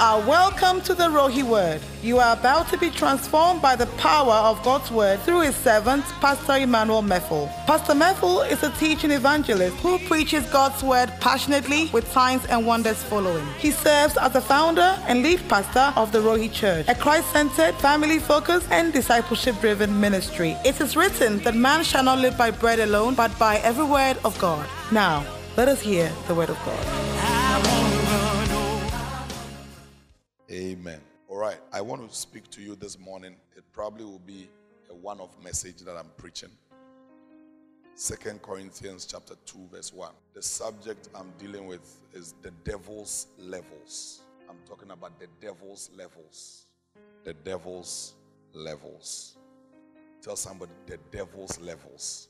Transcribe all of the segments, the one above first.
are welcome to the Rohi Word. You are about to be transformed by the power of God's Word through his servant, Pastor Emmanuel Meffel. Pastor Meffel is a teaching evangelist who preaches God's Word passionately with signs and wonders following. He serves as the founder and lead pastor of the Rohi Church, a Christ-centered, family-focused, and discipleship-driven ministry. It is written that man shall not live by bread alone, but by every word of God. Now, let us hear the word of God. Amen. All right. I want to speak to you this morning. It probably will be a one-off message that I'm preaching. Second Corinthians chapter 2 verse 1. The subject I'm dealing with is the devil's levels. I'm talking about the devil's levels. The devil's levels. Tell somebody the devil's levels.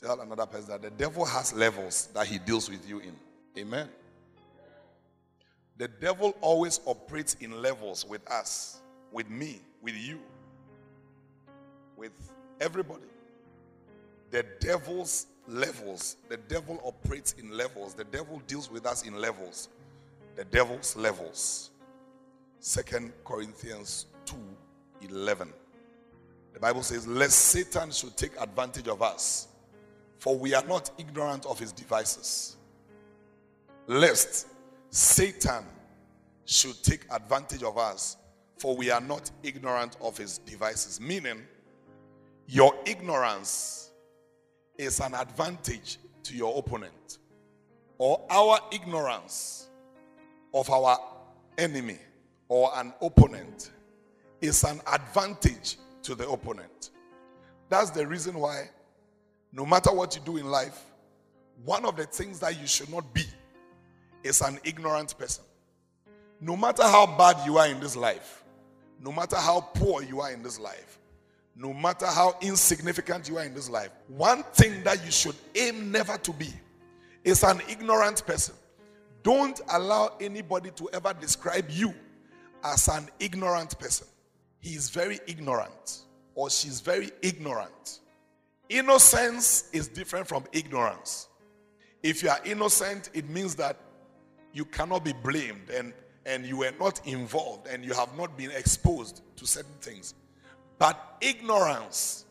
Tell another person that the devil has levels that he deals with you in. Amen. The devil always operates in levels with us, with me, with you, with everybody. The devil's levels, the devil operates in levels. The devil deals with us in levels. The devil's levels. Second Corinthians 2 11. The Bible says, Lest Satan should take advantage of us, for we are not ignorant of his devices. Lest Satan should take advantage of us, for we are not ignorant of his devices. Meaning, your ignorance is an advantage to your opponent, or our ignorance of our enemy or an opponent is an advantage to the opponent. That's the reason why, no matter what you do in life, one of the things that you should not be is an ignorant person. No matter how bad you are in this life, no matter how poor you are in this life, no matter how insignificant you are in this life, one thing that you should aim never to be is an ignorant person. Don't allow anybody to ever describe you as an ignorant person. He is very ignorant or she's very ignorant. Innocence is different from ignorance. If you are innocent, it means that you cannot be blamed and, and you were not involved and you have not been exposed to certain things. But ignorance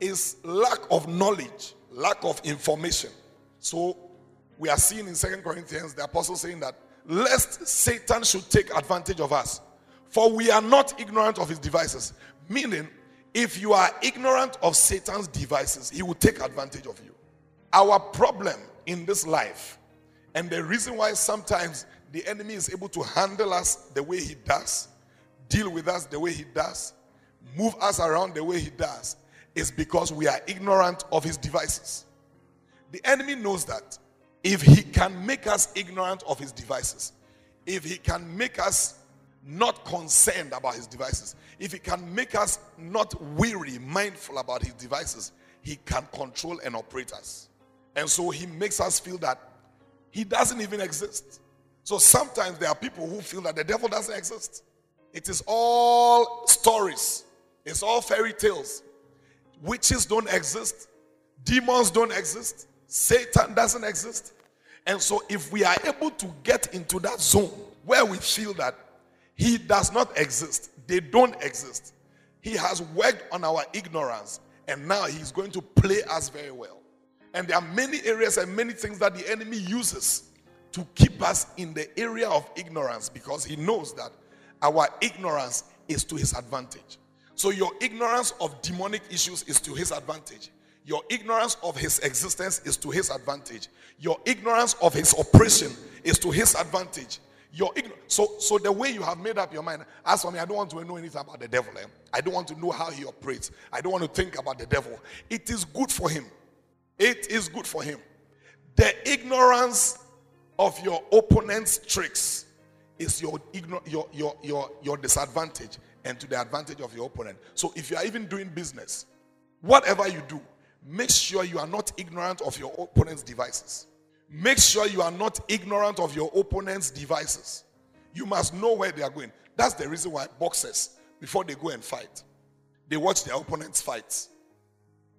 is lack of knowledge, lack of information. So we are seeing in Second Corinthians the apostle saying that lest Satan should take advantage of us, for we are not ignorant of his devices. Meaning, if you are ignorant of Satan's devices, he will take advantage of you. Our problem in this life, and the reason why sometimes the enemy is able to handle us the way he does, deal with us the way he does, move us around the way he does, is because we are ignorant of his devices. The enemy knows that if he can make us ignorant of his devices, if he can make us not concerned about his devices, if he can make us not weary, mindful about his devices, he can control and operate us. And so he makes us feel that he doesn't even exist. So sometimes there are people who feel that the devil doesn't exist. It is all stories, it's all fairy tales. Witches don't exist, demons don't exist, Satan doesn't exist. And so, if we are able to get into that zone where we feel that he does not exist, they don't exist, he has worked on our ignorance, and now he's going to play us very well. And there are many areas and many things that the enemy uses to keep us in the area of ignorance because he knows that our ignorance is to his advantage. So, your ignorance of demonic issues is to his advantage. Your ignorance of his existence is to his advantage. Your ignorance of his oppression is to his advantage. Your ign- so, so the way you have made up your mind, as for me, I don't want to know anything about the devil. Eh? I don't want to know how he operates. I don't want to think about the devil. It is good for him. It is good for him. The ignorance of your opponent's tricks is your, igno- your, your, your, your disadvantage and to the advantage of your opponent. So if you are even doing business, whatever you do, make sure you are not ignorant of your opponent's devices. Make sure you are not ignorant of your opponent's devices. You must know where they are going. That's the reason why boxers, before they go and fight, they watch their opponent's fights.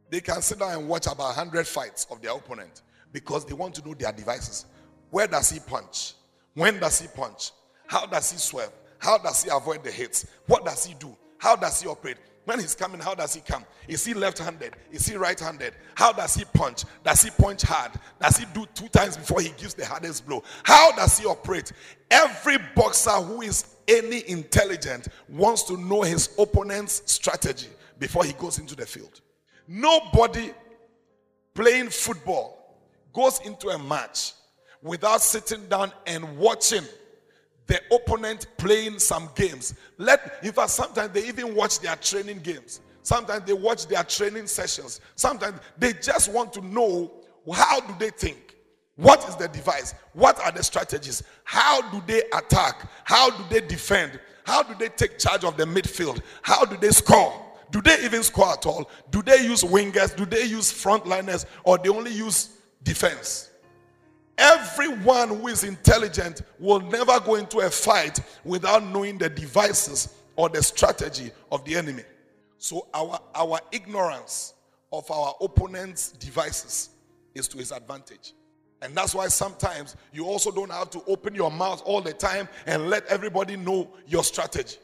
They can sit down and watch about 100 fights of their opponent because they want to know their devices. Where does he punch? When does he punch? How does he swerve? How does he avoid the hits? What does he do? How does he operate? When he's coming, how does he come? Is he left handed? Is he right handed? How does he punch? Does he punch hard? Does he do two times before he gives the hardest blow? How does he operate? Every boxer who is any intelligent wants to know his opponent's strategy before he goes into the field. Nobody playing football goes into a match without sitting down and watching the opponent playing some games. Let in fact sometimes they even watch their training games. Sometimes they watch their training sessions. Sometimes they just want to know how do they think? What is the device? What are the strategies? How do they attack? How do they defend? How do they take charge of the midfield? How do they score? Do they even score at all? Do they use wingers? Do they use frontliners? Or they only use defense? Everyone who is intelligent will never go into a fight without knowing the devices or the strategy of the enemy. So our, our ignorance of our opponent's devices is to his advantage. And that's why sometimes you also don't have to open your mouth all the time and let everybody know your strategy.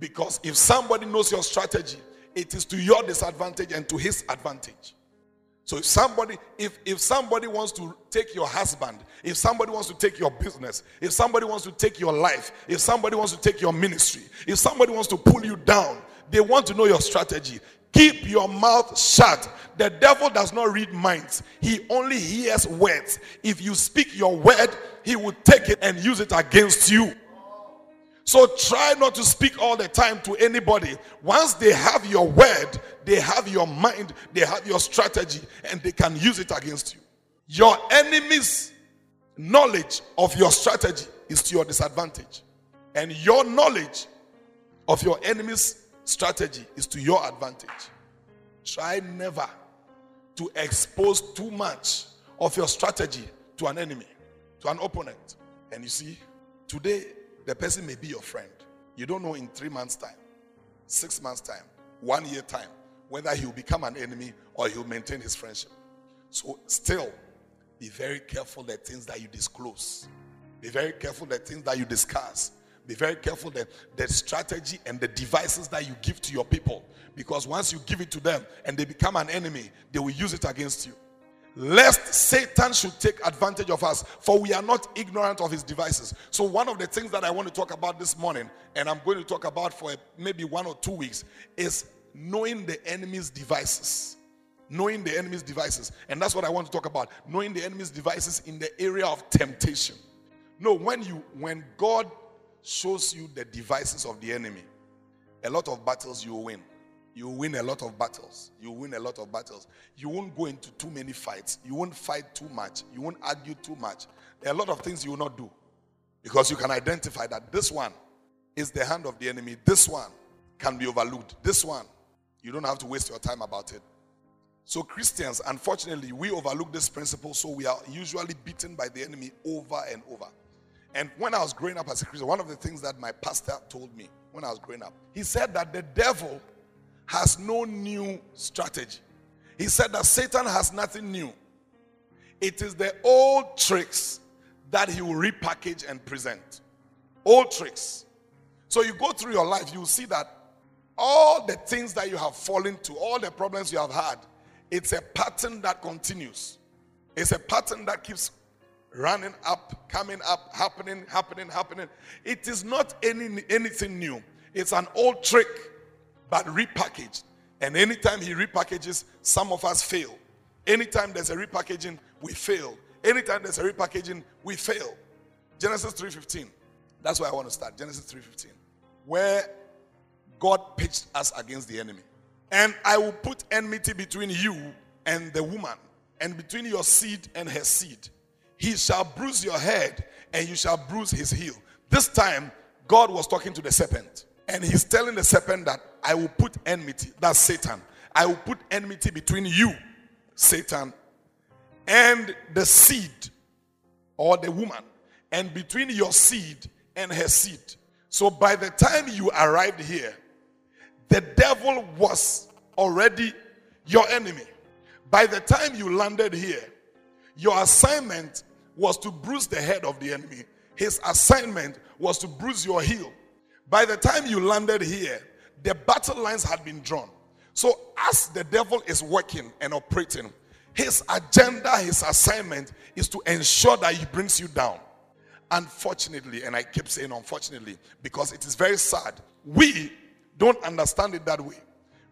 Because if somebody knows your strategy, it is to your disadvantage and to his advantage. So if somebody if if somebody wants to take your husband, if somebody wants to take your business, if somebody wants to take your life, if somebody wants to take your ministry, if somebody wants to pull you down, they want to know your strategy. Keep your mouth shut. The devil does not read minds. He only hears words. If you speak your word, he will take it and use it against you. So try not to speak all the time to anybody. Once they have your word, they have your mind, they have your strategy, and they can use it against you. Your enemy's knowledge of your strategy is to your disadvantage. And your knowledge of your enemy's strategy is to your advantage. Try never to expose too much of your strategy to an enemy, to an opponent. And you see, today the person may be your friend. You don't know in three months' time, six months' time, one year time, whether he'll become an enemy or he'll maintain his friendship. So, still, be very careful the things that you disclose. Be very careful the things that you discuss. Be very careful that the strategy and the devices that you give to your people. Because once you give it to them and they become an enemy, they will use it against you lest Satan should take advantage of us, for we are not ignorant of his devices. So, one of the things that I want to talk about this morning, and I'm going to talk about for maybe one or two weeks, is knowing the enemy's devices. Knowing the enemy's devices. And that's what I want to talk about. Knowing the enemy's devices in the area of temptation. No, when you when God shows you the devices of the enemy, a lot of battles you win you win a lot of battles. You win a lot of battles. You won't go into too many fights. You won't fight too much. You won't argue too much. There are a lot of things you will not do because you can identify that this one is the hand of the enemy. This one can be overlooked. This one, you don't have to waste your time about it. So, Christians, unfortunately, we overlook this principle, so we are usually beaten by the enemy over and over. And when I was growing up as a Christian, one of the things that my pastor told me when I was growing up, he said that the devil has no new strategy. He said that Satan has nothing new. It is the old tricks that he will repackage and present. Old tricks. So you go through your life, you see that all the things that you have fallen to, all the problems you have had, it's a pattern that continues. It's a pattern that keeps running up, coming up, happening, happening, happening. It is not any anything new. It's an old trick but repackaged. And anytime he repackages, some of us fail. Anytime there's a repackaging, we fail. Anytime there's a repackaging, we fail. Genesis 3:15. That's where I want to start. Genesis 3:15. Where God pitched us against the enemy. And I will put enmity between you and the woman, and between your seed and her seed. He shall bruise your head, and you shall bruise his heel. This time, God was talking to the serpent. And he's telling the serpent that I will put enmity, that's Satan. I will put enmity between you, Satan, and the seed or the woman, and between your seed and her seed. So by the time you arrived here, the devil was already your enemy. By the time you landed here, your assignment was to bruise the head of the enemy. his assignment was to bruise your heel. By the time you landed here, the battle lines had been drawn. So, as the devil is working and operating, his agenda, his assignment is to ensure that he brings you down. Unfortunately, and I keep saying unfortunately, because it is very sad, we don't understand it that way.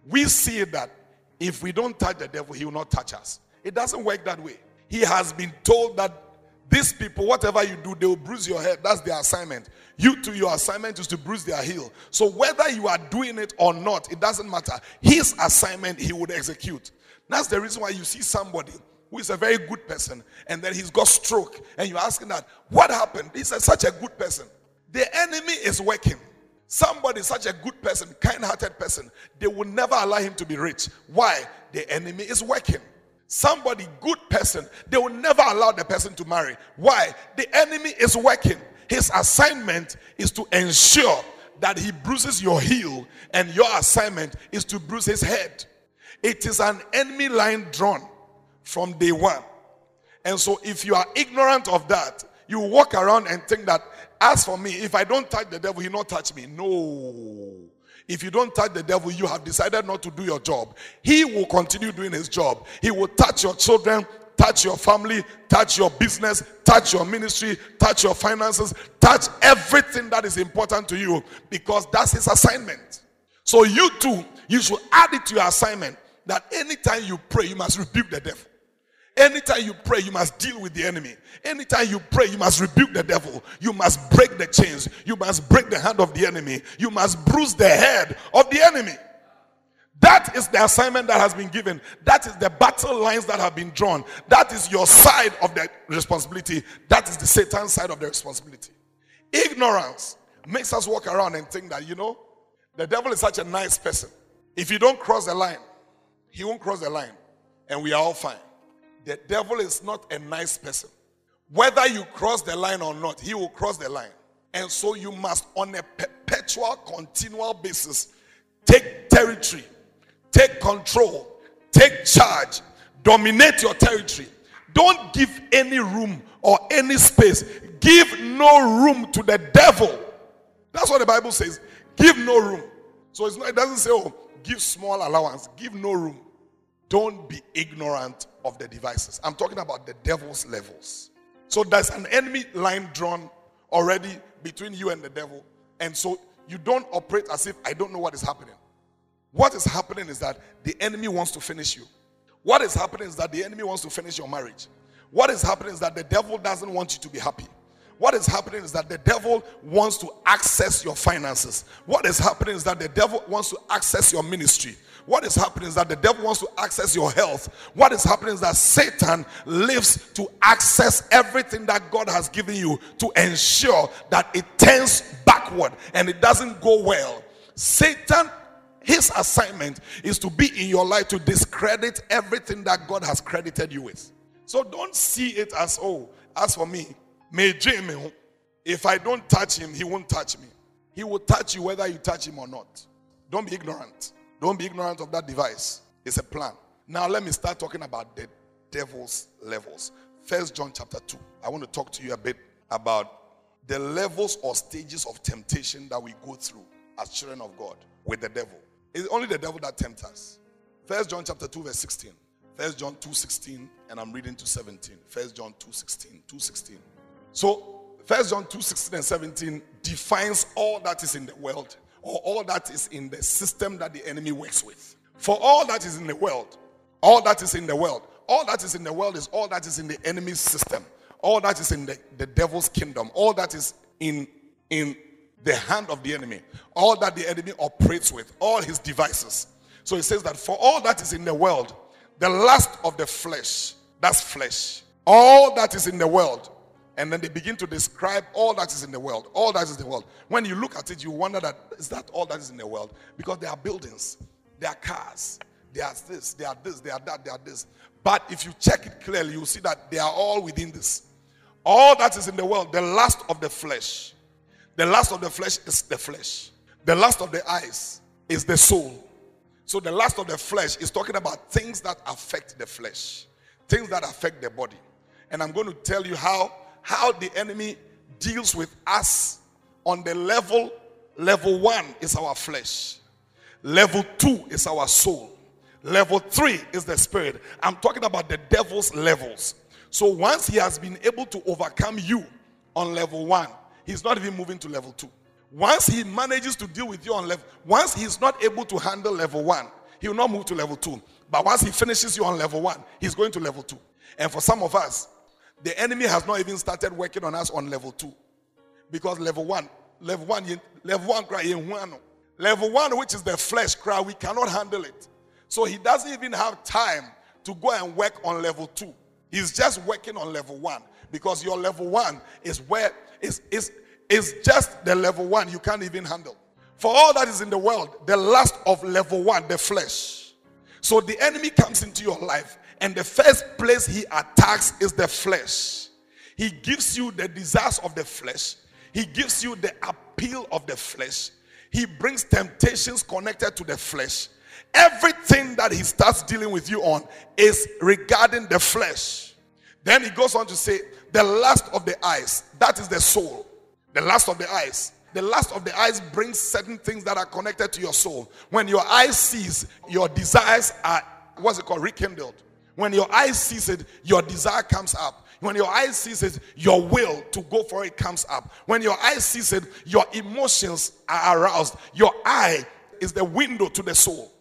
We see that if we don't touch the devil, he will not touch us. It doesn't work that way. He has been told that these people, whatever you do, they will bruise your head. That's their assignment. You to your assignment is to bruise their heel. So whether you are doing it or not, it doesn't matter. His assignment, he would execute. That's the reason why you see somebody who is a very good person and then he's got stroke and you're asking that, what happened? He's such a good person. The enemy is working. Somebody, such a good person, kind hearted person, they will never allow him to be rich. Why? The enemy is working. Somebody, good person, they will never allow the person to marry. Why? The enemy is working. His assignment is to ensure that he bruises your heel, and your assignment is to bruise his head. It is an enemy line drawn from day one. And so, if you are ignorant of that, you walk around and think that, as for me, if I don't touch the devil, he not touch me. No. If you don't touch the devil, you have decided not to do your job. He will continue doing his job. He will touch your children, touch your family, touch your business, touch your ministry, touch your finances, touch everything that is important to you because that's his assignment. So you too, you should add it to your assignment that anytime you pray, you must rebuke the devil. Anytime you pray, you must deal with the enemy. Anytime you pray, you must rebuke the devil. You must break the chains. You must break the hand of the enemy. You must bruise the head of the enemy. That is the assignment that has been given. That is the battle lines that have been drawn. That is your side of the responsibility. That is the Satan side of the responsibility. Ignorance makes us walk around and think that, you know, the devil is such a nice person. If you don't cross the line, he won't cross the line, and we are all fine. The devil is not a nice person. Whether you cross the line or not, he will cross the line. And so you must, on a perpetual, continual basis, take territory, take control, take charge, dominate your territory. Don't give any room or any space. Give no room to the devil. That's what the Bible says. Give no room. So not, it doesn't say, oh, give small allowance. Give no room. Don't be ignorant of the devices. I'm talking about the devil's levels. So there's an enemy line drawn already between you and the devil. And so you don't operate as if I don't know what is happening. What is happening is that the enemy wants to finish you. What is happening is that the enemy wants to finish your marriage. What is happening is that the devil doesn't want you to be happy. What is happening is that the devil wants to access your finances. What is happening is that the devil wants to access your ministry. What is happening is that the devil wants to access your health. What is happening is that Satan lives to access everything that God has given you to ensure that it turns backward and it doesn't go well. Satan his assignment is to be in your life to discredit everything that God has credited you with. So don't see it as, oh, as for me, if I don't touch him, he won't touch me. He will touch you whether you touch him or not. Don't be ignorant. Don't be ignorant of that device. It's a plan. Now let me start talking about the devil's levels. First John chapter 2. I want to talk to you a bit about the levels or stages of temptation that we go through as children of God with the devil. It's only the devil that tempts us. First John chapter 2, verse 16. First John 2 16, and I'm reading to 17. First John 2 16. 2 16. So First John 2 16 and 17 defines all that is in the world or all that is in the system that the enemy works with. For all that is in the world, all that is in the world, all that is in the world is all that is in the enemy's system, all that is in the, the devil's kingdom, all that is in in the hand of the enemy, all that the enemy operates with, all his devices. So he says that for all that is in the world, the lust of the flesh, that's flesh, all that is in the world, and then they begin to describe all that is in the world. All that is in the world. When you look at it, you wonder that is that all that is in the world? Because there are buildings, there are cars, there are this, there are this, there are that, there are this. But if you check it clearly, you see that they are all within this. All that is in the world, the lust of the flesh. The lust of the flesh is the flesh. The lust of the eyes is the soul. So the lust of the flesh is talking about things that affect the flesh, things that affect the body. And I'm going to tell you how how the enemy deals with us on the level level 1 is our flesh. Level 2 is our soul. Level 3 is the spirit. I'm talking about the devil's levels. So once he has been able to overcome you on level 1, he's not even moving to level 2. Once he manages to deal with you on level, once he's not able to handle level 1, he will not move to level 2. But once he finishes you on level 1, he's going to level 2. And for some of us, the enemy has not even started working on us on level 2. Because level 1, level 1, level 1 cry Level 1 which is the flesh cry, we cannot handle it. So he doesn't even have time to go and work on level 2. He's just working on level 1 because your level 1 is where is is is just the level 1 you can't even handle. For all that is in the world, the last of level 1, the flesh. So the enemy comes into your life and the first place he attacks is the flesh. He gives you the desires of the flesh. He gives you the appeal of the flesh. He brings temptations connected to the flesh. Everything that he starts dealing with you on is regarding the flesh. Then he goes on to say, the lust of the eyes, that is the soul. The lust of the eyes. The lust of the eyes brings certain things that are connected to your soul. When your eyes sees, your desires are, what's it called, rekindled. When your eyes sees it, your desire comes up. When your eyes sees it, your will to go for it comes up. When your eyes sees it, your emotions are aroused. Your eye is the window to the soul.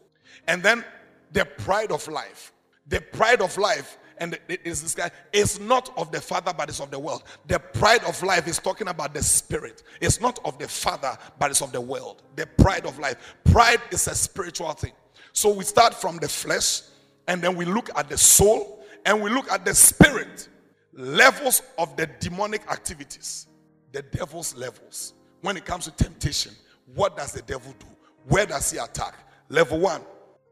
And then the pride of life. The pride of life and it is this guy. It's not of the father but it's of the world. The pride of life is talking about the spirit. It's not of the father but it's of the world. The pride of life. Pride is a spiritual thing. So we start from the flesh and then we look at the soul and we look at the spirit. Levels of the demonic activities. The devil's levels. When it comes to temptation what does the devil do? Where does he attack? Level 1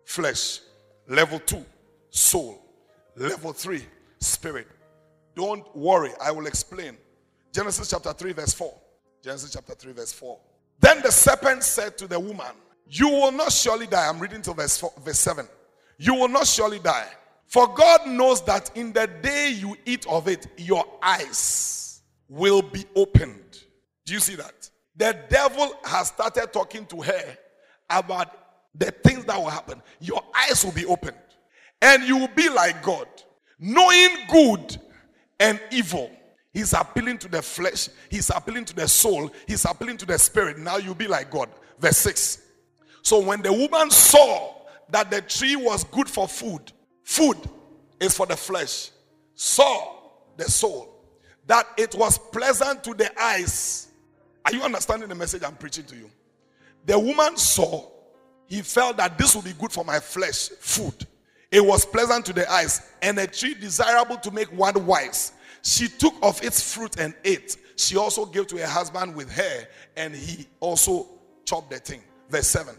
flesh. Level two, soul. Level three, spirit. Don't worry, I will explain. Genesis chapter 3, verse 4. Genesis chapter 3, verse 4. Then the serpent said to the woman, You will not surely die. I'm reading to verse, four, verse 7. You will not surely die. For God knows that in the day you eat of it, your eyes will be opened. Do you see that? The devil has started talking to her about the things that will happen, your eyes will be opened and you will be like God, knowing good and evil. He's appealing to the flesh, he's appealing to the soul, he's appealing to the spirit. Now you'll be like God. Verse 6. So when the woman saw that the tree was good for food, food is for the flesh, saw the soul, that it was pleasant to the eyes. Are you understanding the message I'm preaching to you? The woman saw he felt that this would be good for my flesh, food. It was pleasant to the eyes, and a tree desirable to make one wise. She took of its fruit and ate. She also gave to her husband with her, and he also chopped the thing. Verse 7.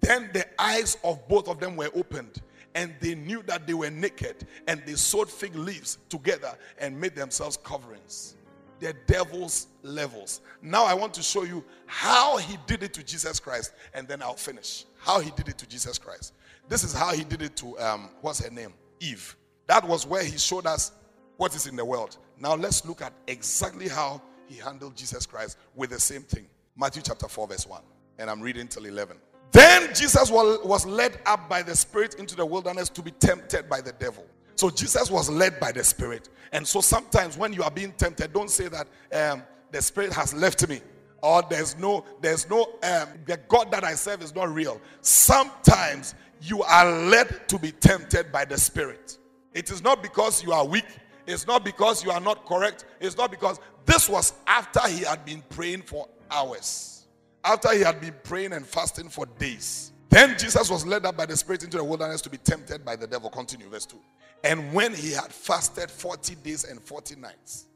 Then the eyes of both of them were opened, and they knew that they were naked, and they sewed fig leaves together and made themselves coverings the devil's levels. Now I want to show you how he did it to Jesus Christ, and then I'll finish. How he did it to Jesus Christ. This is how he did it to um, what's her name? Eve. That was where he showed us what is in the world. Now let's look at exactly how he handled Jesus Christ with the same thing. Matthew chapter 4, verse 1. And I'm reading till 11. Then Jesus was led up by the Spirit into the wilderness to be tempted by the devil. So Jesus was led by the Spirit. And so sometimes when you are being tempted, don't say that um, the Spirit has left me or there's no, there's no, um, the God that I serve is not real. Sometimes you are led to be tempted by the Spirit. It is not because you are weak. It's not because you are not correct. It's not because this was after he had been praying for hours. After he had been praying and fasting for days. Then Jesus was led up by the Spirit into the wilderness to be tempted by the devil. Continue, verse 2. And when he had fasted 40 days and 40 nights,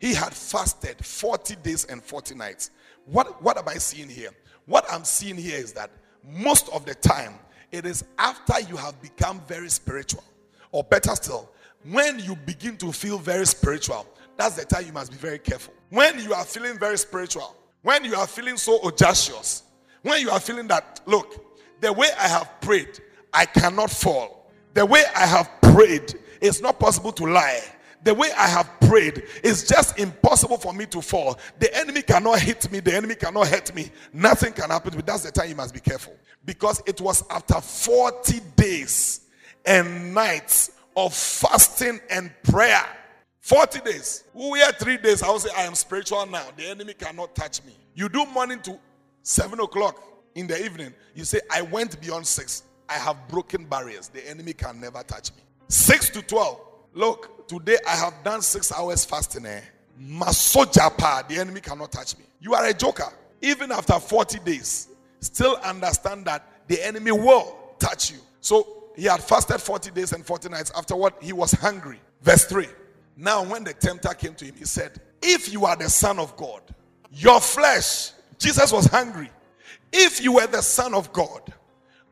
he had fasted 40 days and 40 nights. What, what am I seeing here? What I'm seeing here is that most of the time, it is after you have become very spiritual, or better still, when you begin to feel very spiritual, that's the time you must be very careful. When you are feeling very spiritual, when you are feeling so audacious, when you are feeling that, look, the way I have prayed, I cannot fall. The way I have prayed, it's not possible to lie. The way I have prayed, it's just impossible for me to fall. The enemy cannot hit me, the enemy cannot hurt me. Nothing can happen to me. That's the time you must be careful. Because it was after 40 days and nights of fasting and prayer. 40 days. We are three days. I will say, I am spiritual now. The enemy cannot touch me. You do morning to 7 o'clock in the evening. You say, I went beyond 6. I have broken barriers. The enemy can never touch me. 6 to 12. Look, today I have done 6 hours fasting. Eh? Masojapa. The enemy cannot touch me. You are a joker. Even after 40 days, still understand that the enemy will touch you. So he had fasted 40 days and 40 nights. Afterward, he was hungry. Verse 3. Now, when the tempter came to him, he said, If you are the Son of God, your flesh, Jesus was hungry. If you were the Son of God,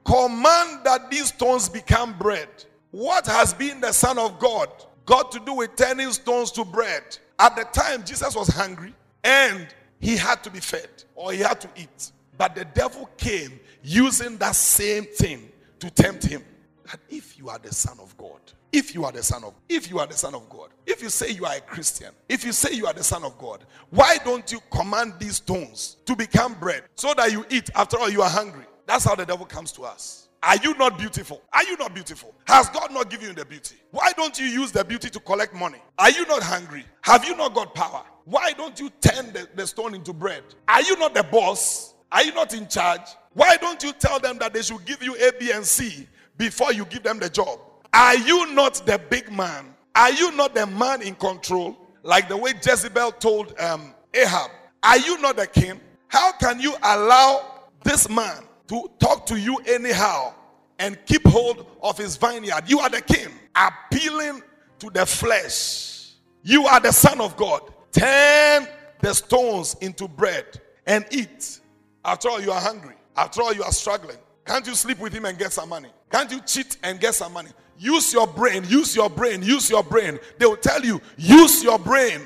command that these stones become bread. What has been the Son of God got to do with turning stones to bread? At the time, Jesus was hungry and he had to be fed or he had to eat. But the devil came using that same thing to tempt him that if you are the son of God, if you are the son of if you are the son of God, if you say you are a Christian, if you say you are the son of God, why don't you command these stones to become bread so that you eat? After all, you are hungry. That's how the devil comes to us. Are you not beautiful? Are you not beautiful? Has God not given you the beauty? Why don't you use the beauty to collect money? Are you not hungry? Have you not got power? Why don't you turn the, the stone into bread? Are you not the boss? Are you not in charge? Why don't you tell them that they should give you A, B, and C before you give them the job. Are you not the big man? Are you not the man in control? Like the way Jezebel told um, Ahab. Are you not the king? How can you allow this man to talk to you anyhow and keep hold of his vineyard? You are the king, appealing to the flesh. You are the son of God. Turn the stones into bread and eat. After all, you are hungry. After all, you are struggling. Can't you sleep with him and get some money? Can't you cheat and get some money? Use your brain, use your brain, use your brain. They will tell you, use your brain.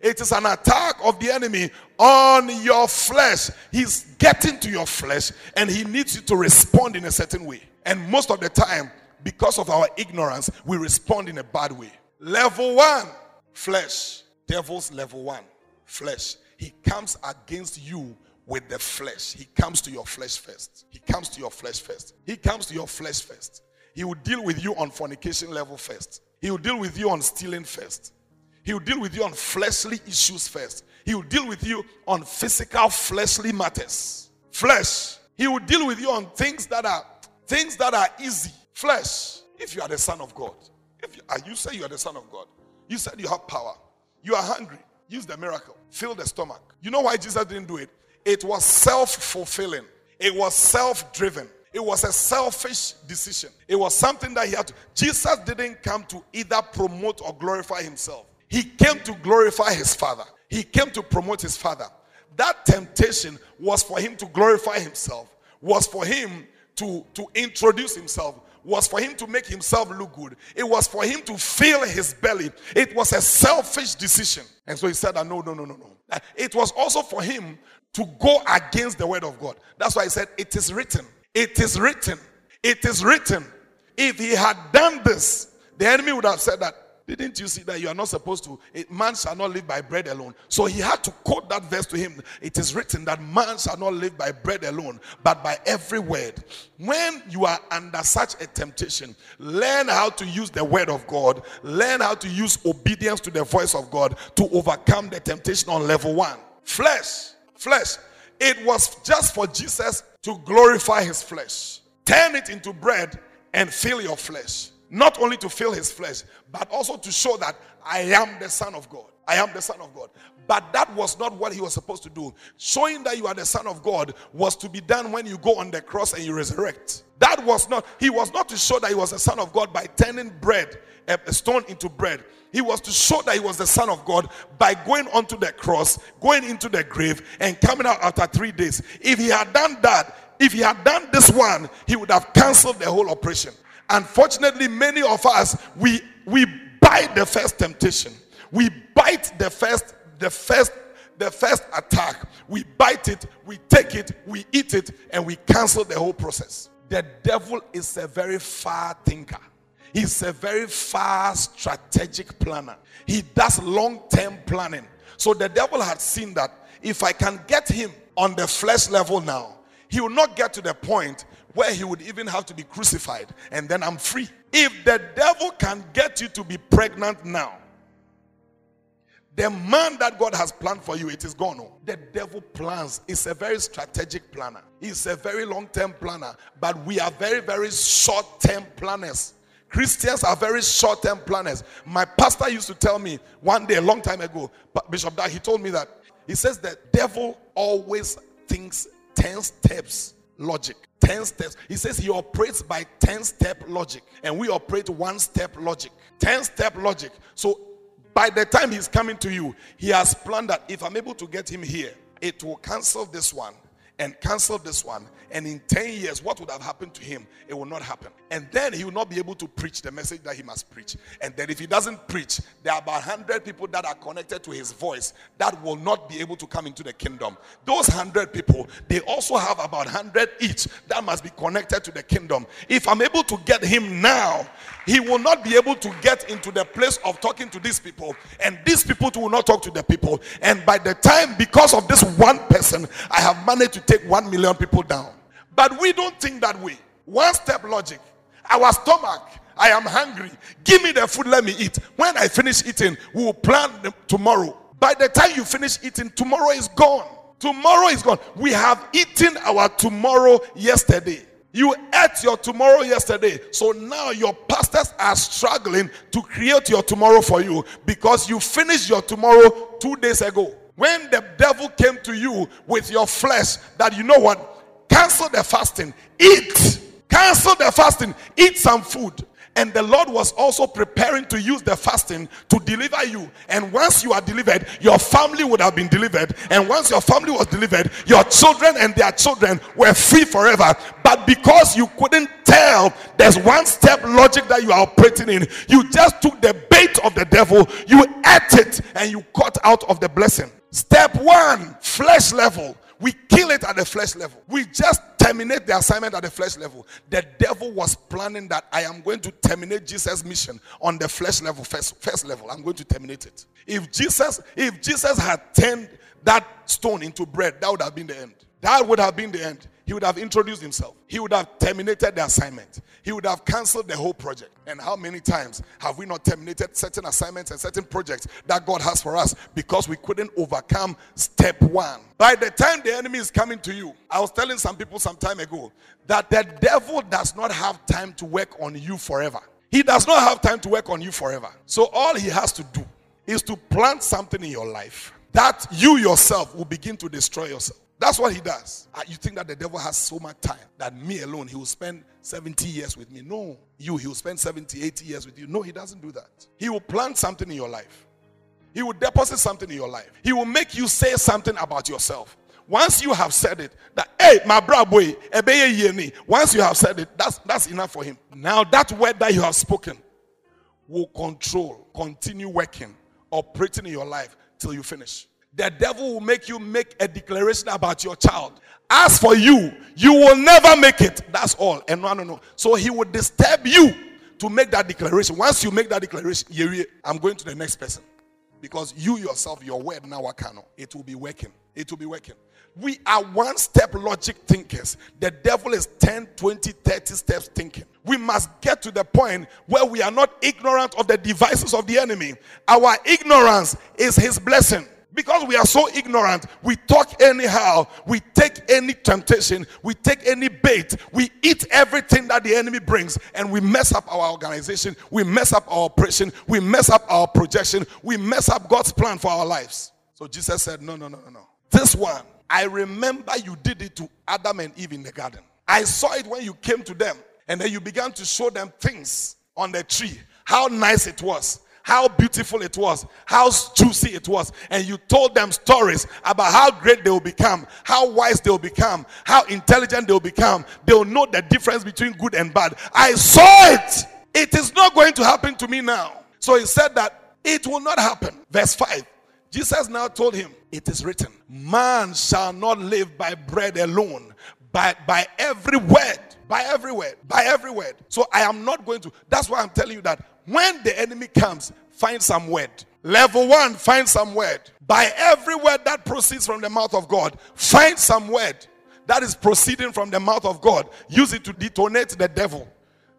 It is an attack of the enemy on your flesh. He's getting to your flesh and he needs you to respond in a certain way. And most of the time, because of our ignorance, we respond in a bad way. Level one, flesh. Devil's level one, flesh. He comes against you with the flesh. He comes to your flesh first. He comes to your flesh first. He comes to your flesh first. He will deal with you on fornication level first. He will deal with you on stealing first. He will deal with you on fleshly issues first. He will deal with you on physical fleshly matters. Flesh. He will deal with you on things that are things that are easy. Flesh. If you are the son of God, if you, you say you are the son of God, you said you have power. You are hungry. Use the miracle. Fill the stomach. You know why Jesus didn't do it? It was self fulfilling, it was self driven. It was a selfish decision. It was something that he had to. Jesus didn't come to either promote or glorify himself. He came to glorify his father. He came to promote his father. That temptation was for him to glorify himself, was for him to, to introduce himself, was for him to make himself look good. It was for him to fill his belly. It was a selfish decision. And so he said, No, no, no, no, no. It was also for him to go against the word of God. That's why I said, It is written. It is written. It is written. If he had done this, the enemy would have said that. Didn't you see that you are not supposed to? Man shall not live by bread alone. So he had to quote that verse to him. It is written that man shall not live by bread alone, but by every word. When you are under such a temptation, learn how to use the word of God, learn how to use obedience to the voice of God to overcome the temptation on level one. Flesh flesh. It was just for Jesus to glorify his flesh. Turn it into bread and fill your flesh. Not only to fill his flesh, but also to show that I am the Son of God. I am the Son of God. But that was not what he was supposed to do. Showing that you are the Son of God was to be done when you go on the cross and you resurrect. That was not, he was not to show that he was the Son of God by turning bread, a stone into bread. He was to show that he was the Son of God by going onto the cross, going into the grave, and coming out after three days. If he had done that, if he had done this one, he would have cancelled the whole operation. Unfortunately, many of us we we bite the first temptation. We bite the first the first the first attack. We bite it, we take it, we eat it, and we cancel the whole process. The devil is a very far thinker. He's a very far strategic planner. He does long term planning. So the devil had seen that if I can get him on the flesh level now, he will not get to the point where he would even have to be crucified and then I'm free. If the devil can get you to be pregnant now, the man that God has planned for you, it is gone. The devil plans. It's a very strategic planner. He's a very long-term planner. But we are very, very short-term planners. Christians are very short-term planners. My pastor used to tell me one day, a long time ago, Bishop Dag, he told me that he says the devil always thinks 10 steps logic. 10 steps. He says he operates by 10 step logic, and we operate one step logic. 10 step logic. So by the time he's coming to you, he has planned that if I'm able to get him here, it will cancel this one and cancel this one. And in 10 years, what would have happened to him? It will not happen. And then he will not be able to preach the message that he must preach. And then if he doesn't preach, there are about 100 people that are connected to his voice that will not be able to come into the kingdom. Those 100 people, they also have about 100 each that must be connected to the kingdom. If I'm able to get him now, he will not be able to get into the place of talking to these people. And these people will not talk to the people. And by the time, because of this one person, I have managed to take 1 million people down. But we don't think that way. One step logic. Our stomach, I am hungry. Give me the food, let me eat. When I finish eating, we will plan tomorrow. By the time you finish eating, tomorrow is gone. Tomorrow is gone. We have eaten our tomorrow yesterday. You ate your tomorrow yesterday. So now your pastors are struggling to create your tomorrow for you because you finished your tomorrow two days ago. When the devil came to you with your flesh, that you know what? Cancel the fasting, eat. Cancel the fasting, eat some food. And the Lord was also preparing to use the fasting to deliver you. And once you are delivered, your family would have been delivered. And once your family was delivered, your children and their children were free forever. But because you couldn't tell there's one step logic that you are operating in, you just took the bait of the devil, you ate it, and you cut out of the blessing. Step one, flesh level. We kill it at the flesh level. We just terminate the assignment at the flesh level. The devil was planning that I am going to terminate Jesus' mission on the flesh level, first, first level. I'm going to terminate it. If Jesus, if Jesus had turned that stone into bread, that would have been the end. That would have been the end. He would have introduced himself. He would have terminated the assignment. He would have canceled the whole project. And how many times have we not terminated certain assignments and certain projects that God has for us because we couldn't overcome step one? By the time the enemy is coming to you, I was telling some people some time ago that the devil does not have time to work on you forever. He does not have time to work on you forever. So all he has to do is to plant something in your life that you yourself will begin to destroy yourself. That's what he does. Uh, you think that the devil has so much time that me alone, he will spend 70 years with me. No, you, he will spend 70, 80 years with you. No, he doesn't do that. He will plant something in your life, he will deposit something in your life, he will make you say something about yourself. Once you have said it, that hey, my bro boy, once you have said it, that's that's enough for him. Now that word that you have spoken will control, continue working, operating in your life till you finish the devil will make you make a declaration about your child. As for you, you will never make it. That's all. And no, no, no. So he will disturb you to make that declaration. Once you make that declaration, I'm going to the next person. Because you yourself, your word now, it will be working. It will be working. We are one step logic thinkers. The devil is 10, 20, 30 steps thinking. We must get to the point where we are not ignorant of the devices of the enemy. Our ignorance is his blessing. Because we are so ignorant, we talk anyhow, we take any temptation, we take any bait, we eat everything that the enemy brings, and we mess up our organization, we mess up our operation, we mess up our projection, we mess up God's plan for our lives. So Jesus said, No, no, no, no, no. This one, I remember you did it to Adam and Eve in the garden. I saw it when you came to them, and then you began to show them things on the tree, how nice it was how beautiful it was, how juicy it was, and you told them stories about how great they will become, how wise they will become, how intelligent they will become. They will know the difference between good and bad. I saw it. It is not going to happen to me now. So he said that it will not happen. Verse 5. Jesus now told him, It is written, Man shall not live by bread alone, but by every word By every word. By every word. So I am not going to. That's why I'm telling you that when the enemy comes, find some word. Level one, find some word. By every word that proceeds from the mouth of God, find some word that is proceeding from the mouth of God. Use it to detonate the devil.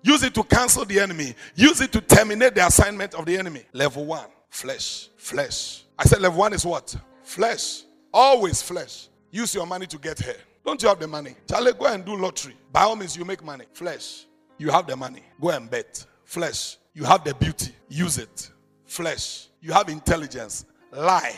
Use it to cancel the enemy. Use it to terminate the assignment of the enemy. Level one, flesh. Flesh. I said level one is what? Flesh. Always flesh. Use your money to get here. Don't you have the money? Charlie, go and do lottery. By all means, you make money. Flesh. You have the money. Go and bet. Flesh. You have the beauty. Use it. Flesh. You have intelligence. Lie.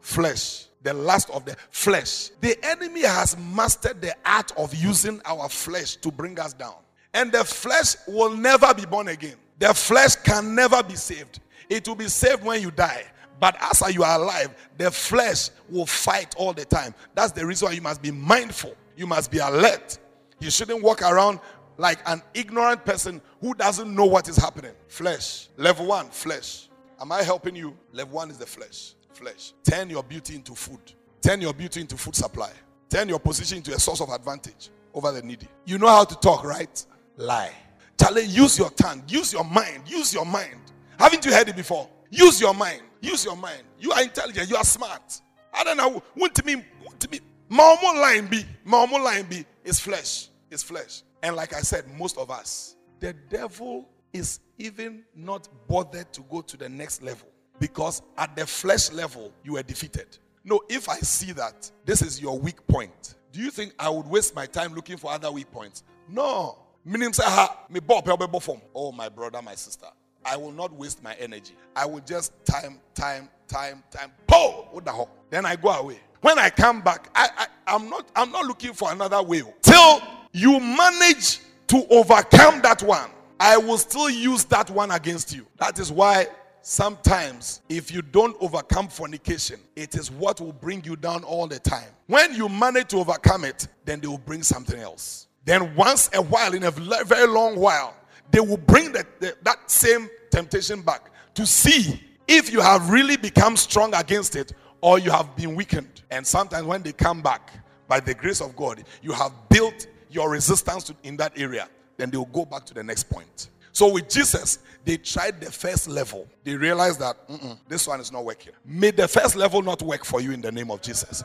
Flesh. The lust of the flesh. The enemy has mastered the art of using our flesh to bring us down. And the flesh will never be born again. The flesh can never be saved. It will be saved when you die. But as you are alive, the flesh will fight all the time. That's the reason why you must be mindful. You must be alert. You shouldn't walk around like an ignorant person who doesn't know what is happening. Flesh. Level one, flesh. Am I helping you? Level one is the flesh. Flesh. Turn your beauty into food. Turn your beauty into food supply. Turn your position into a source of advantage over the needy. You know how to talk, right? Lie. Charlie, use your tongue. Use your mind. Use your mind. Haven't you heard it before? Use your mind. Use your mind. You are intelligent. You are smart. I don't know. Want to me? Want to me? Maumo line B. Maumo line B is flesh. Is flesh. And like I said, most of us, the devil is even not bothered to go to the next level because at the flesh level you were defeated. No, if I see that this is your weak point, do you think I would waste my time looking for other weak points? No. Meaning, ha, Oh, my brother, my sister. I will not waste my energy. I will just time, time, time, time. Po! Then I go away. When I come back, I, I, I'm not I'm not looking for another way. Till you manage to overcome that one, I will still use that one against you. That is why sometimes if you don't overcome fornication, it is what will bring you down all the time. When you manage to overcome it, then they will bring something else. Then once a while, in a very long while, they will bring the, that same temptation back to see if you have really become strong against it or you have been weakened. And sometimes when they come back, by the grace of God, you have built your resistance in that area, then they will go back to the next point. So with Jesus, they tried the first level. They realized that this one is not working. May the first level not work for you in the name of Jesus.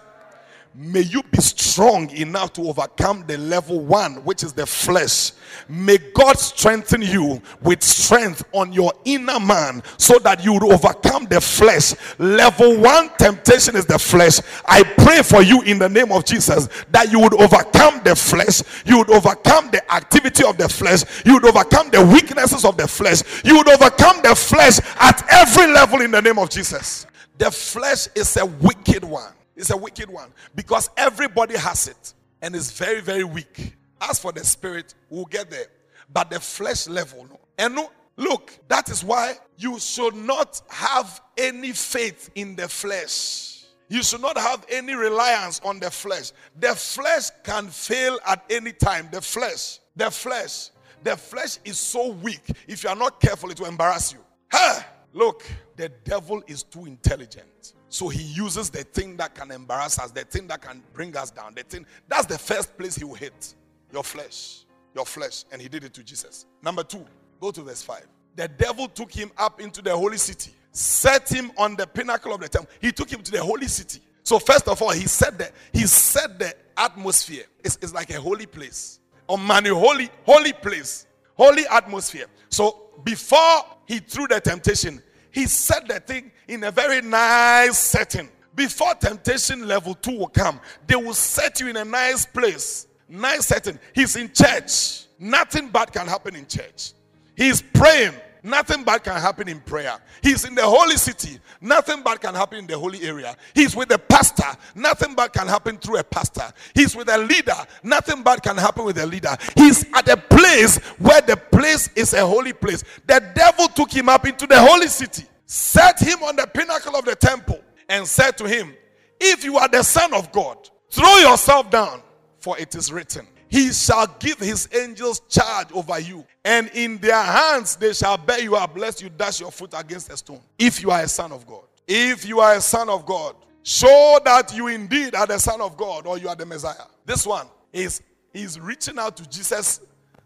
May you be strong enough to overcome the level one, which is the flesh. May God strengthen you with strength on your inner man so that you would overcome the flesh. Level one temptation is the flesh. I pray for you in the name of Jesus that you would overcome the flesh, you would overcome the activity of the flesh, you would overcome the weaknesses of the flesh, you would overcome the flesh at every level in the name of Jesus. The flesh is a wicked one. It's a wicked one because everybody has it and it's very, very weak. As for the spirit, we'll get there. But the flesh level, no. And no, look, that is why you should not have any faith in the flesh. You should not have any reliance on the flesh. The flesh can fail at any time. The flesh, the flesh, the flesh is so weak. If you are not careful, it will embarrass you. Huh? Look, the devil is too intelligent. So he uses the thing that can embarrass us, the thing that can bring us down, the thing that's the first place he will hit your flesh. Your flesh. And he did it to Jesus. Number two, go to verse 5. The devil took him up into the holy city, set him on the pinnacle of the temple. He took him to the holy city. So, first of all, he said that he set the atmosphere. It's, it's like a holy place. Or many holy, holy place. Holy atmosphere. So before he threw the temptation, he set the thing in a very nice setting. Before temptation level two will come, they will set you in a nice place, nice setting. He's in church. Nothing bad can happen in church. He's praying. Nothing bad can happen in prayer. He's in the holy city. Nothing bad can happen in the holy area. He's with the pastor. Nothing bad can happen through a pastor. He's with a leader. Nothing bad can happen with a leader. He's at a place where the place is a holy place. The devil took him up into the holy city, set him on the pinnacle of the temple, and said to him, If you are the Son of God, throw yourself down, for it is written he shall give his angels charge over you, and in their hands they shall bear you up, lest you dash your foot against a stone. If you are a son of God, if you are a son of God, show that you indeed are the son of God or you are the Messiah. This one is he's reaching out to Jesus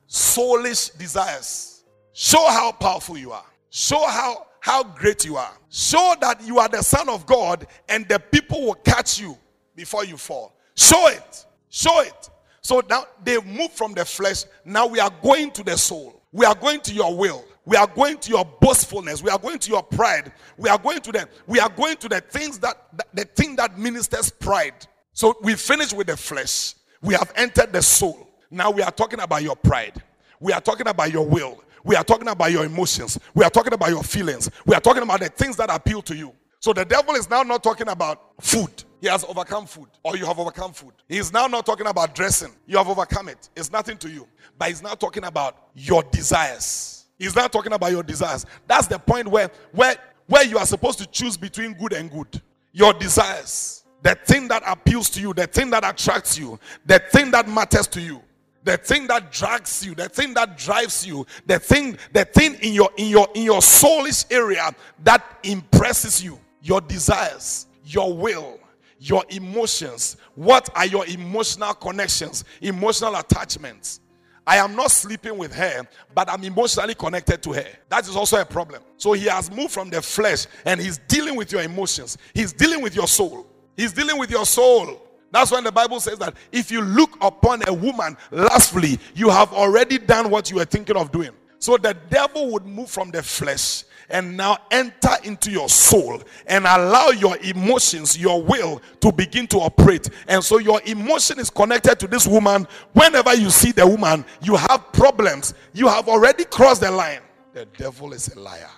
soulish desires. Show how powerful you are. Show how, how great you are. Show that you are the Son of God and the people will catch you before you fall. Show it. Show it. So now they've moved from the flesh. Now we are going to the soul. We are going to your will. We are going to your boastfulness. We are going to your pride. We are going to the we are going to the things that the thing that ministers pride. So we finish with the flesh. We have entered the soul. Now we are talking about your pride. We are talking about your will. We are talking about your emotions. We are talking about your feelings. We are talking about the things that appeal to you. So the devil is now not talking about food. He has overcome food, or you have overcome food. He is now not talking about dressing. You have overcome it. It's nothing to you. But he's now talking about your desires. He's now talking about your desires. That's the point where, where, where you are supposed to choose between good and good. Your desires. The thing that appeals to you, the thing that attracts you, the thing that matters to you the thing that drags you the thing that drives you the thing the thing in your in your in your soulish area that impresses you your desires your will your emotions what are your emotional connections emotional attachments I am not sleeping with her, but I'm emotionally connected to her. That is also a problem. So he has moved from the flesh and he's dealing with your emotions. He's dealing with your soul. He's dealing with your soul. That's when the Bible says that if you look upon a woman lustfully, you have already done what you were thinking of doing. So the devil would move from the flesh and now enter into your soul and allow your emotions, your will to begin to operate. And so your emotion is connected to this woman. Whenever you see the woman, you have problems. You have already crossed the line. The devil is a liar.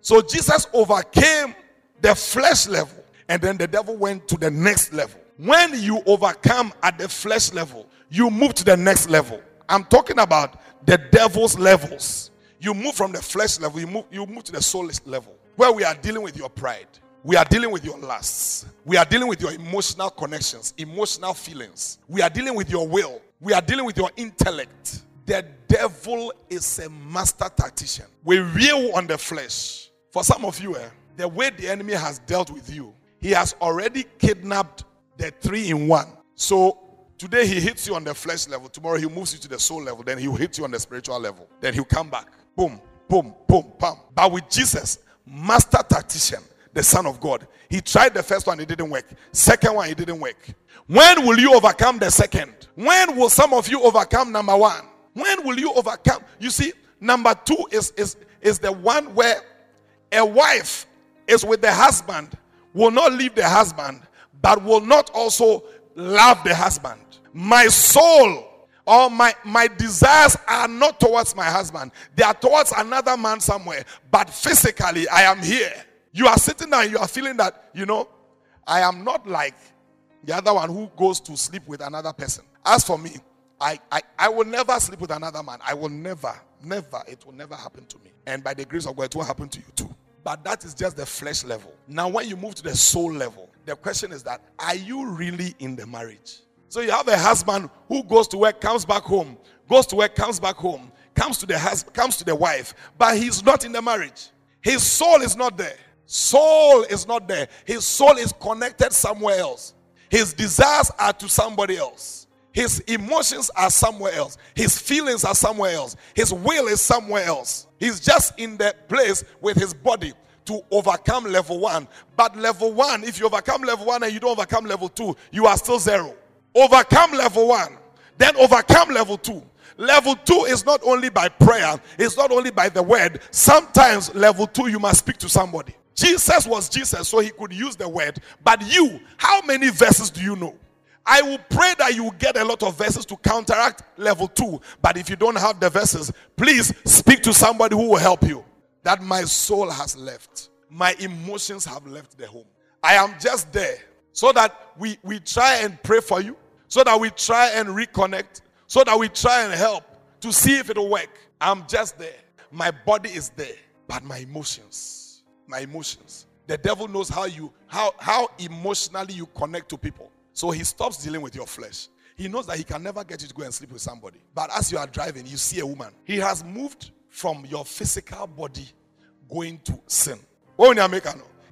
So Jesus overcame the flesh level and then the devil went to the next level. When you overcome at the flesh level, you move to the next level. I'm talking about the devil's levels. You move from the flesh level, you move, you move to the soul level, where we are dealing with your pride. We are dealing with your lusts. We are dealing with your emotional connections, emotional feelings. We are dealing with your will. We are dealing with your intellect. The devil is a master tactician. We reel on the flesh. For some of you, eh, the way the enemy has dealt with you, he has already kidnapped the three in one. So today he hits you on the flesh level, tomorrow he moves you to the soul level, then he'll hit you on the spiritual level, then he'll come back. Boom, boom, boom, bam. But with Jesus, master tactician, the Son of God, he tried the first one, it didn't work. Second one, it didn't work. When will you overcome the second? When will some of you overcome number one? When will you overcome? You see, number two is, is, is the one where a wife is with the husband, will not leave the husband, but will not also love the husband. My soul or my, my desires are not towards my husband, they are towards another man somewhere. But physically, I am here. You are sitting and you are feeling that, you know, I am not like the other one who goes to sleep with another person. As for me, I, I, I will never sleep with another man. I will never, never, it will never happen to me. And by the grace of God, it will happen to you too. But that is just the flesh level. Now, when you move to the soul level, the question is that are you really in the marriage? So you have a husband who goes to work, comes back home, goes to work, comes back home, comes to the husband, comes to the wife, but he's not in the marriage. His soul is not there. Soul is not there. His soul is connected somewhere else. His desires are to somebody else. His emotions are somewhere else. His feelings are somewhere else. His will is somewhere else. He's just in the place with his body to overcome level one. But level one, if you overcome level one and you don't overcome level two, you are still zero. Overcome level one, then overcome level two. Level two is not only by prayer, it's not only by the word. Sometimes, level two, you must speak to somebody. Jesus was Jesus, so he could use the word. But you, how many verses do you know? I will pray that you get a lot of verses to counteract level two. But if you don't have the verses, please speak to somebody who will help you that my soul has left. My emotions have left the home. I am just there so that we, we try and pray for you, so that we try and reconnect, so that we try and help to see if it'll work. I'm just there. My body is there, but my emotions, my emotions. The devil knows how you how how emotionally you connect to people. So he stops dealing with your flesh. He knows that he can never get you to go and sleep with somebody. But as you are driving, you see a woman. He has moved from your physical body going to sin.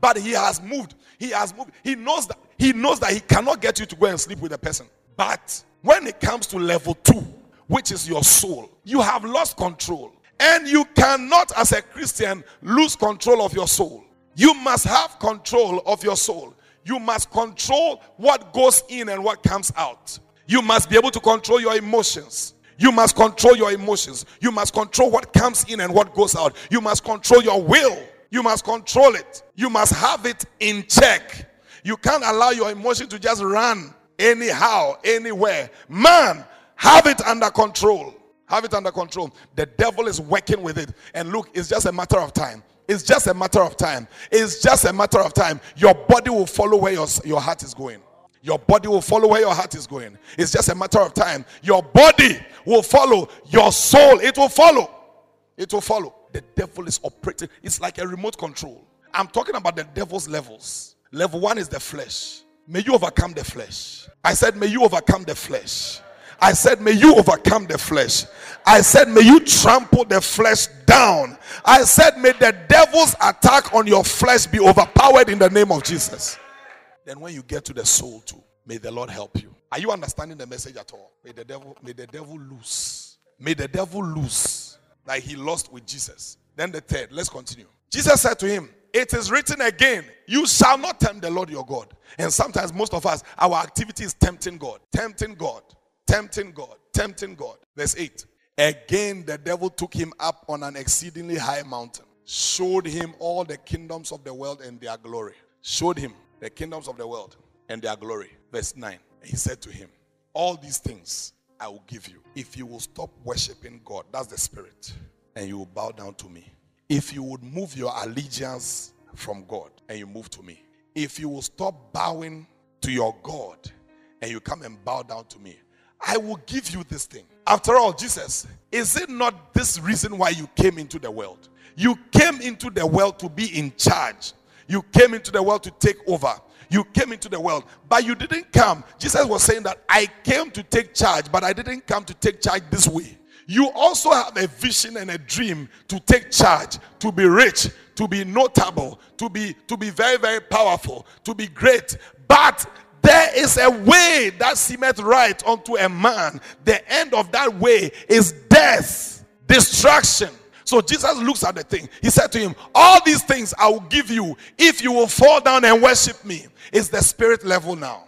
But he has moved. He has moved. He knows that he knows that he cannot get you to go and sleep with a person. But when it comes to level two, which is your soul. You have lost control. And you cannot, as a Christian, lose control of your soul. You must have control of your soul. You must control what goes in and what comes out. You must be able to control your emotions. You must control your emotions. You must control what comes in and what goes out. You must control your will. You must control it. You must have it in check. You can't allow your emotion to just run anyhow, anywhere. Man, have it under control. Have it under control. The devil is working with it. And look, it's just a matter of time. It's just a matter of time. It's just a matter of time. Your body will follow where your, your heart is going. Your body will follow where your heart is going. It's just a matter of time. Your body will follow. Your soul, it will follow. It will follow. The devil is operating. It's like a remote control. I'm talking about the devil's levels. Level one is the flesh. May you overcome the flesh. I said, May you overcome the flesh. I said, May you overcome the flesh. I said, May you trample the flesh down. I said, May the devil's attack on your flesh be overpowered in the name of Jesus. Then, when you get to the soul, too, may the Lord help you. Are you understanding the message at all? May the devil, may the devil lose. May the devil lose like he lost with Jesus. Then the third, let's continue. Jesus said to him, It is written again, you shall not tempt the Lord your God. And sometimes, most of us, our activity is tempting God, tempting God, tempting God, tempting God. Verse 8. Again, the devil took him up on an exceedingly high mountain, showed him all the kingdoms of the world and their glory. Showed him the kingdoms of the world and their glory. Verse 9. He said to him, All these things I will give you if you will stop worshiping God. That's the spirit. And you will bow down to me. If you would move your allegiance from God and you move to me. If you will stop bowing to your God and you come and bow down to me, I will give you this thing. After all, Jesus, is it not this reason why you came into the world? You came into the world to be in charge. You came into the world to take over. You came into the world, but you didn't come. Jesus was saying that I came to take charge, but I didn't come to take charge this way. You also have a vision and a dream to take charge, to be rich, to be notable, to be to be very very powerful, to be great. But there is a way that seemeth right unto a man. The end of that way is death, destruction. So Jesus looks at the thing. He said to him, All these things I will give you if you will fall down and worship me. It's the spirit level now.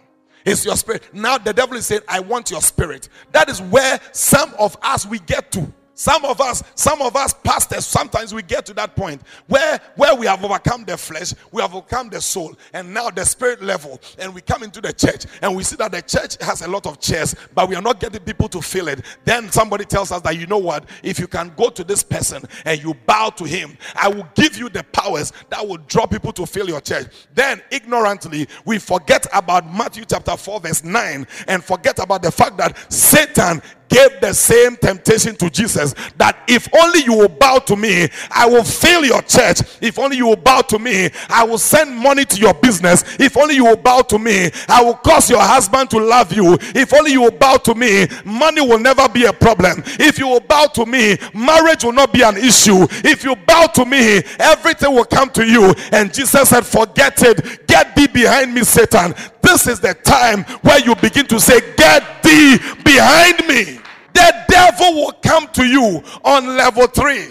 It's your spirit. Now the devil is saying, I want your spirit. That is where some of us we get to. Some of us, some of us pastors, sometimes we get to that point where, where we have overcome the flesh, we have overcome the soul, and now the spirit level, and we come into the church and we see that the church has a lot of chairs, but we are not getting people to fill it. Then somebody tells us that you know what, if you can go to this person and you bow to him, I will give you the powers that will draw people to fill your church. Then ignorantly we forget about Matthew chapter 4, verse 9, and forget about the fact that Satan gave the same temptation to Jesus that if only you will bow to me, I will fill your church. If only you will bow to me, I will send money to your business. If only you will bow to me, I will cause your husband to love you. If only you will bow to me, money will never be a problem. If you will bow to me, marriage will not be an issue. If you bow to me, everything will come to you. And Jesus said, Forget it. Get thee behind me, Satan. This is the time where you begin to say, Get thee behind me. The devil will come to you on level three.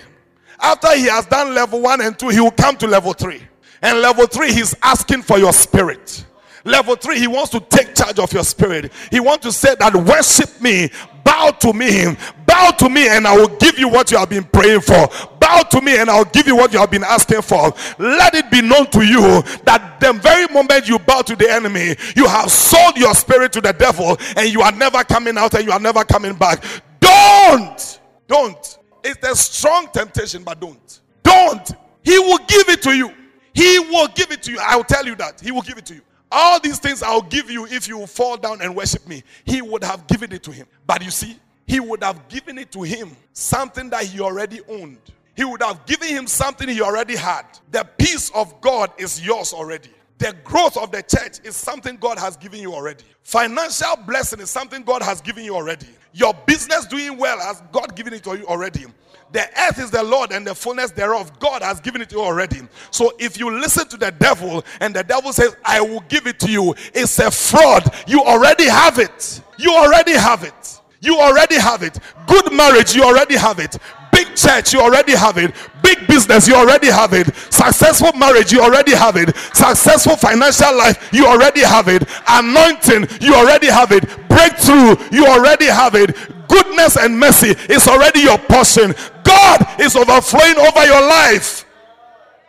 After he has done level one and two, he will come to level three. And level three, he's asking for your spirit. Level three, he wants to take charge of your spirit. He wants to say that worship me, bow to me, bow to me, and I will give you what you have been praying for. Bow to me, and I'll give you what you have been asking for. Let it be known to you that the very moment you bow to the enemy, you have sold your spirit to the devil, and you are never coming out and you are never coming back. Don't, don't. It's a strong temptation, but don't. Don't. He will give it to you. He will give it to you. I'll tell you that. He will give it to you. All these things I'll give you if you fall down and worship me. He would have given it to him. But you see, he would have given it to him something that he already owned. He would have given him something he already had. The peace of God is yours already. The growth of the church is something God has given you already. Financial blessing is something God has given you already. Your business doing well has God given it to you already. The earth is the Lord and the fullness thereof. God has given it to you already. So if you listen to the devil and the devil says, I will give it to you, it's a fraud. You already have it. You already have it. You already have it. Good marriage, you already have it. Big church, you already have it. Big business, you already have it. Successful marriage, you already have it. Successful financial life, you already have it. Anointing, you already have it. Breakthrough, you already have it. Goodness and mercy is already your portion. God is overflowing over your life.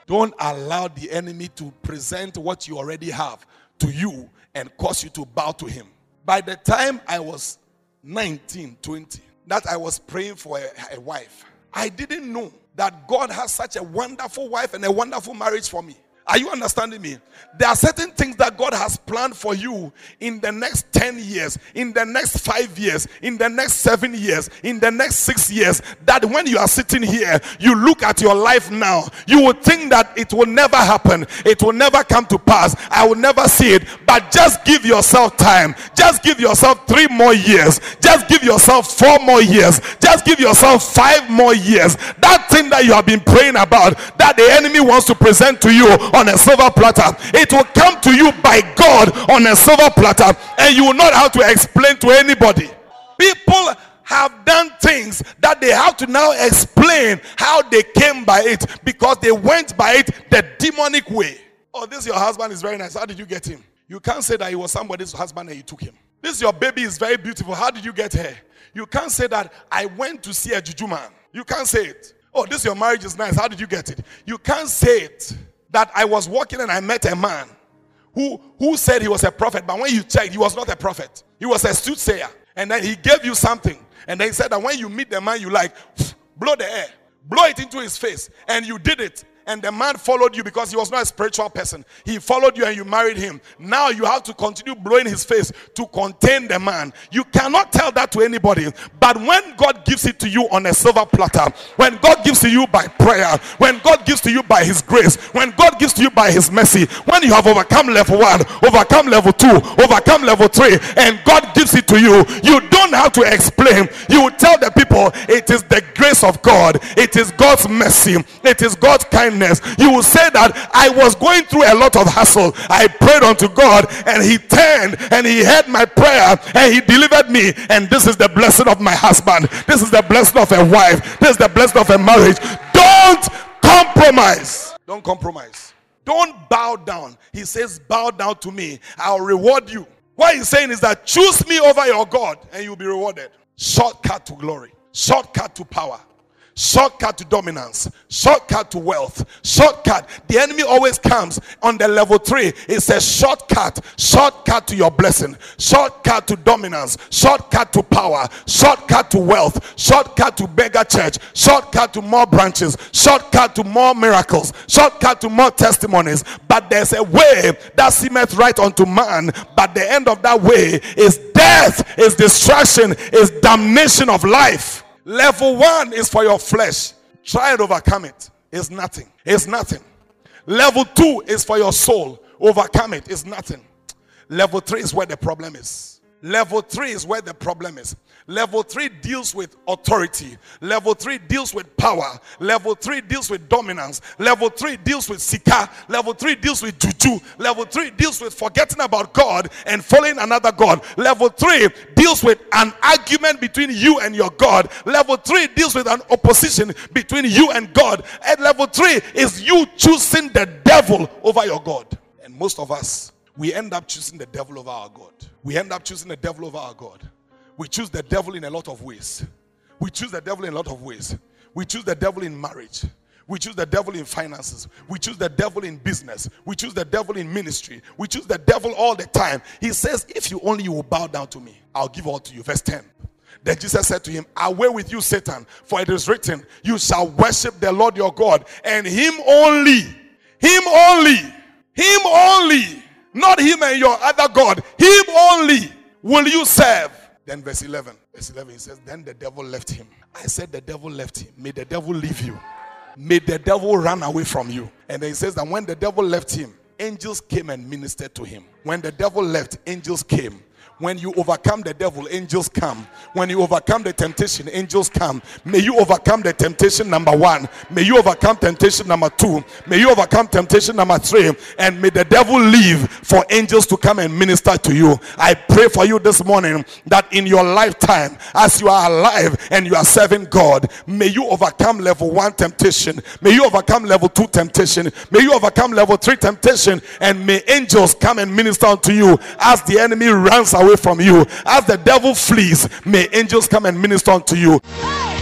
Don't allow the enemy to present what you already have to you and cause you to bow to him. By the time I was 19, 20, that I was praying for a, a wife, I didn't know that God has such a wonderful wife and a wonderful marriage for me. Are you understanding me? There are certain things that God has planned for you in the next 10 years, in the next five years, in the next seven years, in the next six years. That when you are sitting here, you look at your life now, you will think that it will never happen, it will never come to pass, I will never see it. But just give yourself time, just give yourself three more years, just give yourself four more years, just give yourself five more years. That thing that you have been praying about, that the enemy wants to present to you on a silver platter. It will come to you by God on a silver platter, and you will not have to explain to anybody. People have done things that they have to now explain how they came by it because they went by it the demonic way. Oh, this your husband is very nice. How did you get him? You can't say that he was somebody's husband and you took him. This your baby is very beautiful. How did you get her? You can't say that I went to see a juju man. You can't say it. Oh, this your marriage is nice. How did you get it? You can't say it that I was walking and I met a man who, who said he was a prophet, but when you checked, he was not a prophet. He was a soothsayer. And then he gave you something. And then he said that when you meet the man you like, blow the air, blow it into his face. And you did it and the man followed you because he was not a spiritual person. He followed you and you married him. Now you have to continue blowing his face to contain the man. You cannot tell that to anybody. But when God gives it to you on a silver platter, when God gives to you by prayer, when God gives to you by his grace, when God gives to you by his mercy, when you have overcome level one, overcome level two, overcome level three, and God gives it to you, you don't have to explain. You tell the people it is the grace of God, it is God's mercy, it is God's kindness you will say that I was going through a lot of hassle. I prayed unto God and He turned and He heard my prayer and He delivered me. And this is the blessing of my husband. This is the blessing of a wife. This is the blessing of a marriage. Don't compromise. Don't compromise. Don't bow down. He says, Bow down to me. I'll reward you. What he's saying is that choose me over your God and you'll be rewarded. Shortcut to glory, shortcut to power shortcut to dominance, shortcut to wealth, shortcut. The enemy always comes on the level three. It's a shortcut, shortcut to your blessing, shortcut to dominance, shortcut to power, shortcut to wealth, shortcut to beggar church, shortcut to more branches, shortcut to more miracles, shortcut to more testimonies. But there's a way that seemeth right unto man, but the end of that way is death, is destruction, is damnation of life. Level one is for your flesh. Try and overcome it. It's nothing. It's nothing. Level two is for your soul. Overcome it. It's nothing. Level three is where the problem is. Level three is where the problem is. Level three deals with authority. Level three deals with power. Level three deals with dominance. Level three deals with sika. Level three deals with juju. Level three deals with forgetting about God and following another God. Level three deals with an argument between you and your God. Level three deals with an opposition between you and God. And level three is you choosing the devil over your God. And most of us, we end up choosing the devil over our God. We end up choosing the devil over our God. We choose the devil in a lot of ways. We choose the devil in a lot of ways. We choose the devil in marriage. We choose the devil in finances. We choose the devil in business. We choose the devil in ministry. We choose the devil all the time. He says, If you only you will bow down to me, I'll give all to you. Verse 10. Then Jesus said to him, Away with you, Satan, for it is written, You shall worship the Lord your God, and him only, him only, him only, not him and your other God, him only will you serve. Then verse 11. Verse 11 he says, Then the devil left him. I said, The devil left him. May the devil leave you. May the devil run away from you. And then he says that when the devil left him, angels came and ministered to him. When the devil left, angels came. When you overcome the devil, angels come. When you overcome the temptation, angels come. May you overcome the temptation number one. May you overcome temptation number two. May you overcome temptation number three. And may the devil leave for angels to come and minister to you. I pray for you this morning that in your lifetime, as you are alive and you are serving God, may you overcome level one temptation. May you overcome level two temptation. May you overcome level three temptation. And may angels come and minister unto you as the enemy runs away from you. As the devil flees, may angels come and minister unto you. Thank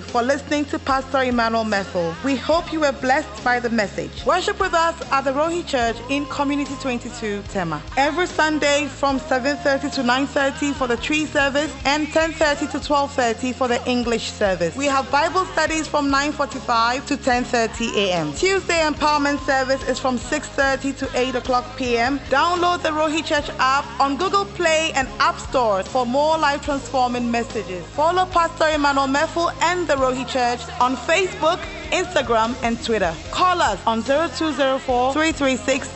for listening to Pastor Emmanuel Methel. We hope you were blessed by the message. Worship with us at the Rohi Church in Community 22, Tema. Every Sunday from 7.30 to 9.30 for the Twi service and 10.30 to 12.30 for the English service. We have Bible studies from 9.45 to 10.30 a.m. Tuesday empowerment service is from 6.30 to 8 o'clock p.m. Download the Rohi Church app on Google Play and App Store for more life transforming messages. Follow Pastor Emmanuel Methel and the Rohi Church on Facebook, Instagram, and Twitter. Call us on 0204 336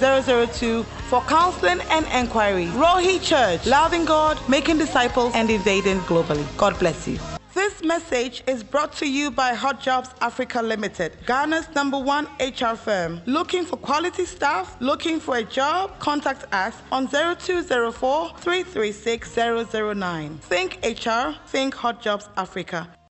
002 for counseling and enquiry. Rohi Church, loving God, making disciples, and invading globally. God bless you. This message is brought to you by Hot Jobs Africa Limited, Ghana's number one HR firm. Looking for quality staff? Looking for a job? Contact us on 0204 336 009. Think HR, think Hot Jobs Africa.